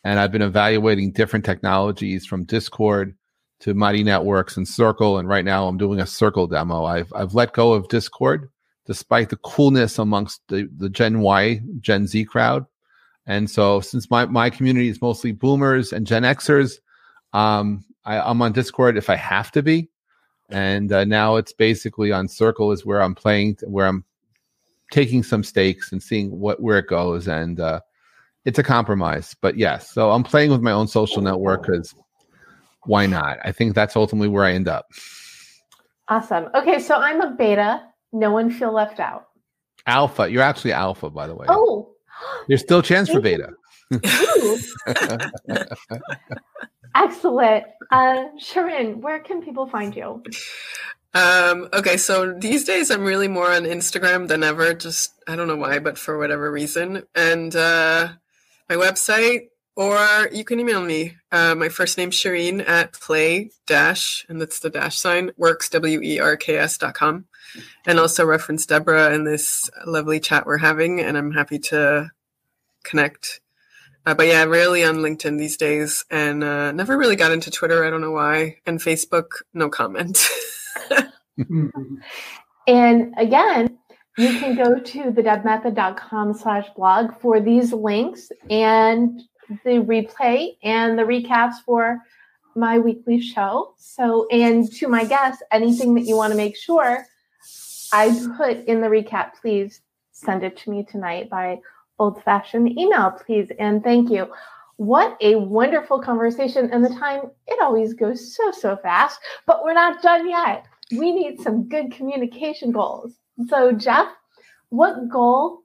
and I've been evaluating different technologies from Discord to Mighty Networks and Circle, and right now I'm doing a Circle demo. I've I've let go of Discord despite the coolness amongst the, the Gen Y, Gen Z crowd. And so since my, my community is mostly boomers and Gen Xers, um, I, am on Discord if I have to be. And uh, now it's basically on Circle is where I'm playing, where I'm taking some stakes and seeing what where it goes. And uh, it's a compromise, but yes. So I'm playing with my own social network because why not? I think that's ultimately where I end up. Awesome. Okay, so I'm a beta. No one feel left out. Alpha. You're actually alpha, by the way. Oh. There's still a chance for beta. Excellent. Uh, Sharon, where can people find you? Um, okay, so these days I'm really more on Instagram than ever. Just I don't know why, but for whatever reason. And uh, my website, or you can email me. Uh, my first name Shirin at play dash, and that's the dash sign works w e r k s dot com, and also reference Deborah in this lovely chat we're having, and I'm happy to connect uh, but yeah, rarely on LinkedIn these days, and uh, never really got into Twitter. I don't know why. And Facebook, no comment. and again, you can go to thedebmethod.com slash blog for these links and the replay and the recaps for my weekly show. So, and to my guests, anything that you want to make sure I put in the recap, please send it to me tonight by old fashioned email, please. And thank you. What a wonderful conversation. And the time, it always goes so, so fast, but we're not done yet. We need some good communication goals. So, Jeff, what goal,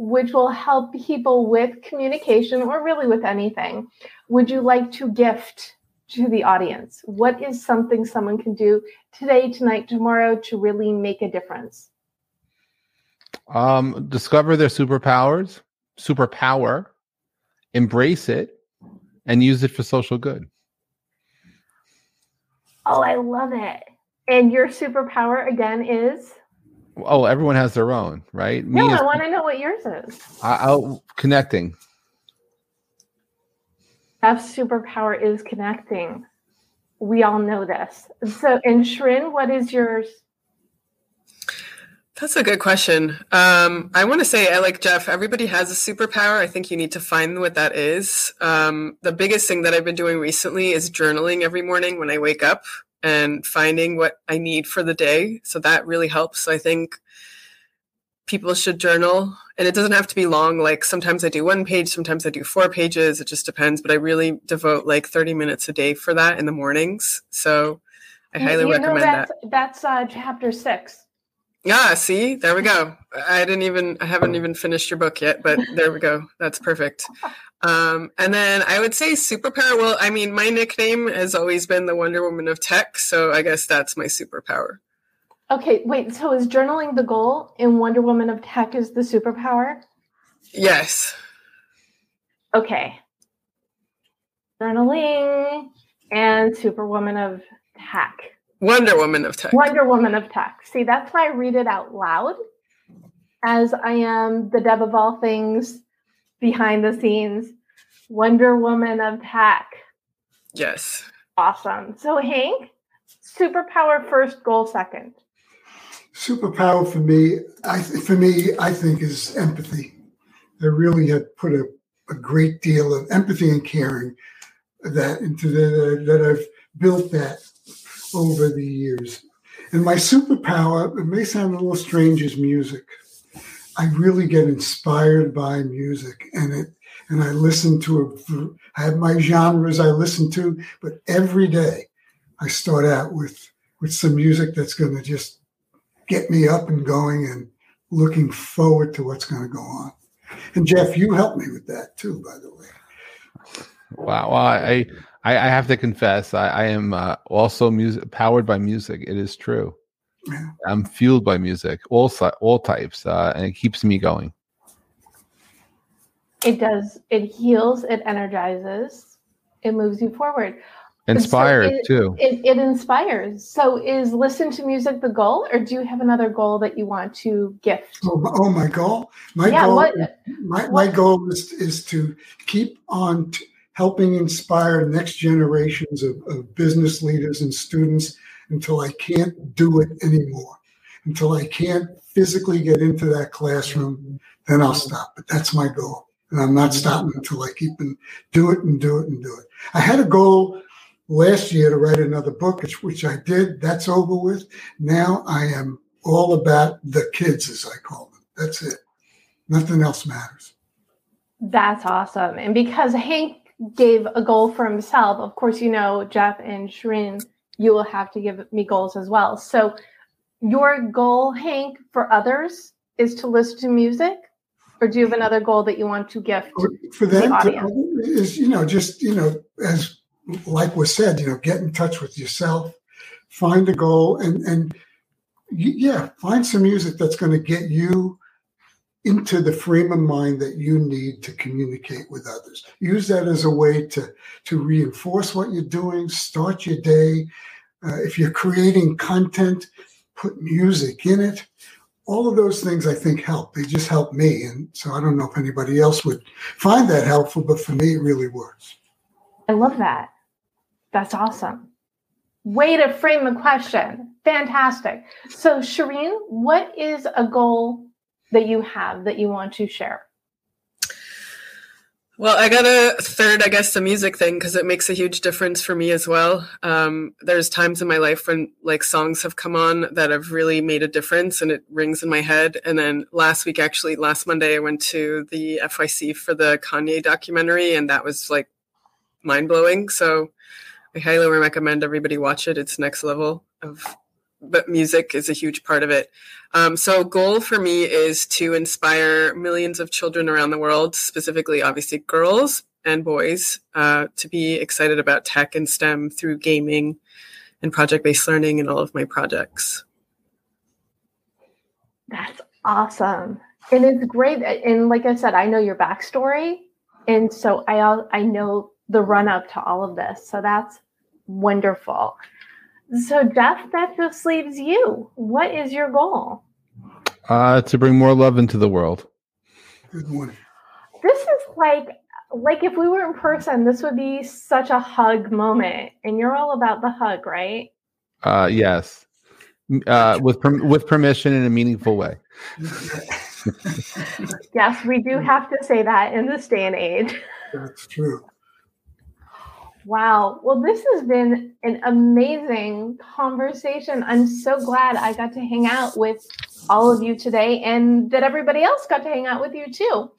which will help people with communication or really with anything, would you like to gift to the audience? What is something someone can do today, tonight, tomorrow to really make a difference? Um, discover their superpowers superpower, embrace it, and use it for social good. Oh, I love it. And your superpower again is? Oh, everyone has their own, right? No, is, I want to know what yours is. I, will connecting. That superpower is connecting. We all know this. So, and Shirin, what is yours? That's a good question. Um, I want to say, I like Jeff, everybody has a superpower. I think you need to find what that is. Um, the biggest thing that I've been doing recently is journaling every morning when I wake up and finding what I need for the day. So that really helps. I think people should journal and it doesn't have to be long. Like sometimes I do one page, sometimes I do four pages. It just depends. But I really devote like 30 minutes a day for that in the mornings. So I highly you recommend that's, that. That's uh, chapter six. Yeah, see, there we go. I didn't even, I haven't even finished your book yet, but there we go. That's perfect. Um, and then I would say superpower. Well, I mean, my nickname has always been the Wonder Woman of Tech, so I guess that's my superpower. Okay, wait. So is journaling the goal, and Wonder Woman of Tech is the superpower? Yes. Okay. Journaling and Superwoman of Tech. Wonder Woman of Tech. Wonder Woman of Tech. See, that's why I read it out loud, as I am the Deb of all things behind the scenes. Wonder Woman of Tech. Yes. Awesome. So, Hank, superpower first, goal second. Superpower for me, I for me, I think is empathy. I really have put a, a great deal of empathy and caring that into the, that I've built that over the years. And my superpower, it may sound a little strange, is music. I really get inspired by music and it and I listen to it. I have my genres I listen to, but every day I start out with with some music that's going to just get me up and going and looking forward to what's going to go on. And Jeff, you helped me with that too, by the way. Wow, well, I I, I have to confess, I, I am uh, also music powered by music. It is true. Yeah. I'm fueled by music, all all types, uh, and it keeps me going. It does. It heals. It energizes. It moves you forward. Inspired so it, too. It, it inspires. So is listen to music the goal, or do you have another goal that you want to gift? Oh, oh my goal. My yeah, goal. What, my, my goal is is to keep on t- helping inspire next generations of, of business leaders and students until I can't do it anymore. Until I can't physically get into that classroom, then I'll stop. But that's my goal. And I'm not stopping until I keep and do it and do it and do it. I had a goal last year to write another book, which, I did. That's over with. Now I am all about the kids, as I call them. That's it. Nothing else matters. That's awesome. And because Hank gave a goal for himself, of course, you know, Jeff and Shirin, you will have to give me goals as well. So, your goal, Hank, for others is to listen to music, or do you have another goal that you want to gift for, them the audience? Is you know just you know as like was said, you know, get in touch with yourself, find a goal, and and yeah, find some music that's going to get you into the frame of mind that you need to communicate with others. Use that as a way to to reinforce what you're doing. Start your day. Uh, if you're creating content, put music in it. All of those things I think help. They just help me, and so I don't know if anybody else would find that helpful, but for me, it really works. I love that. That's awesome. Way to frame the question. Fantastic. So, Shirin, what is a goal that you have that you want to share? Well, I got a third, I guess, the music thing because it makes a huge difference for me as well. Um, there's times in my life when like songs have come on that have really made a difference and it rings in my head. And then last week, actually, last Monday, I went to the FYC for the Kanye documentary, and that was like mind blowing. So I highly recommend everybody watch it. It's next level of, but music is a huge part of it. Um, so, goal for me is to inspire millions of children around the world, specifically, obviously, girls and boys, uh, to be excited about tech and STEM through gaming and project based learning in all of my projects. That's awesome. And it's great. And like I said, I know your backstory. And so I, I know the run up to all of this. So that's wonderful. So, Jeff, that just leaves you. What is your goal? Uh, to bring more love into the world. Good morning. This is like like if we were in person, this would be such a hug moment, and you're all about the hug, right? Uh, yes, uh, with per- with permission in a meaningful way. yes, we do have to say that in this day and age. That's true. Wow. Well, this has been an amazing conversation. I'm so glad I got to hang out with all of you today and that everybody else got to hang out with you too.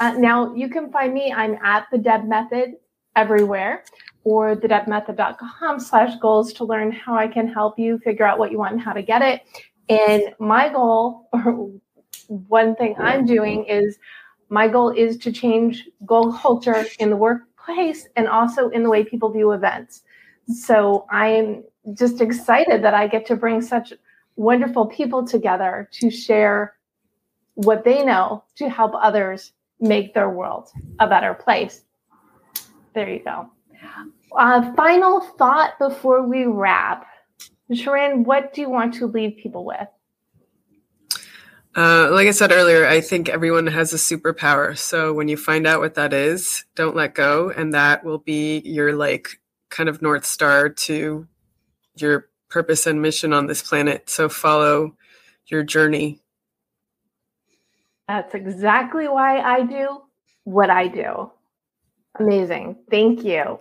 Uh, now, you can find me. I'm at the Deb Method everywhere or thedebmethod.com slash goals to learn how I can help you figure out what you want and how to get it. And my goal, or one thing I'm doing is my goal is to change goal culture in the work place and also in the way people view events. So I'm just excited that I get to bring such wonderful people together to share what they know to help others make their world a better place. There you go. Uh, final thought before we wrap. Sharon, what do you want to leave people with? Uh, like I said earlier, I think everyone has a superpower. So when you find out what that is, don't let go. And that will be your like kind of North Star to your purpose and mission on this planet. So follow your journey. That's exactly why I do what I do. Amazing. Thank you.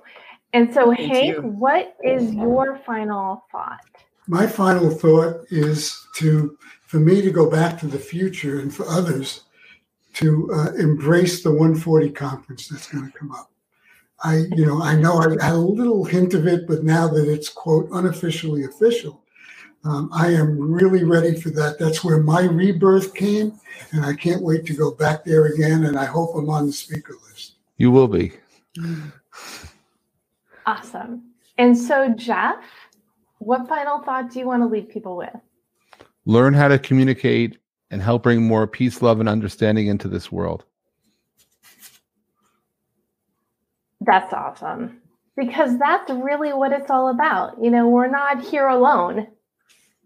And so, Thank Hank, you. what is your final thought? My final thought is to for me to go back to the future and for others to uh, embrace the 140 conference that's going to come up. I, you know, I know I had a little hint of it, but now that it's quote unofficially official, um, I am really ready for that. That's where my rebirth came, and I can't wait to go back there again. And I hope I'm on the speaker list. You will be. Awesome. And so, Jeff, what final thought do you want to leave people with? Learn how to communicate and help bring more peace, love, and understanding into this world. That's awesome. Because that's really what it's all about. You know, we're not here alone.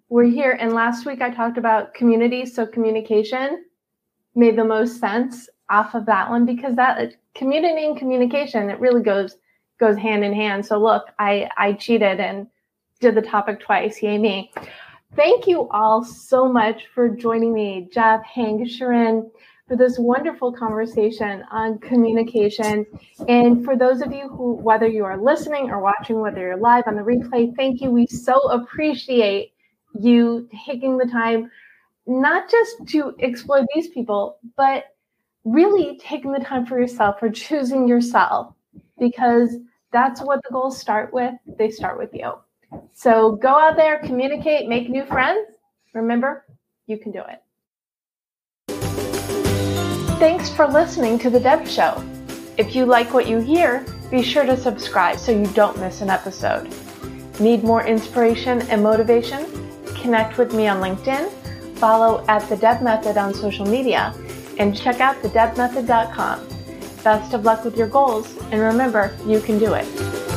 We're here. And last week I talked about community. So communication made the most sense off of that one because that community and communication, it really goes goes hand in hand. So look, I I cheated and did the topic twice. Yay me. Thank you all so much for joining me, Jeff, Hank, Sharon, for this wonderful conversation on communication. And for those of you who, whether you are listening or watching, whether you're live on the replay, thank you. We so appreciate you taking the time, not just to explore these people, but really taking the time for yourself, for choosing yourself, because that's what the goals start with. They start with you. So go out there, communicate, make new friends. Remember, you can do it. Thanks for listening to The Deb Show. If you like what you hear, be sure to subscribe so you don't miss an episode. Need more inspiration and motivation? Connect with me on LinkedIn, follow at The Deb Method on social media, and check out thedebmethod.com. Best of luck with your goals, and remember, you can do it.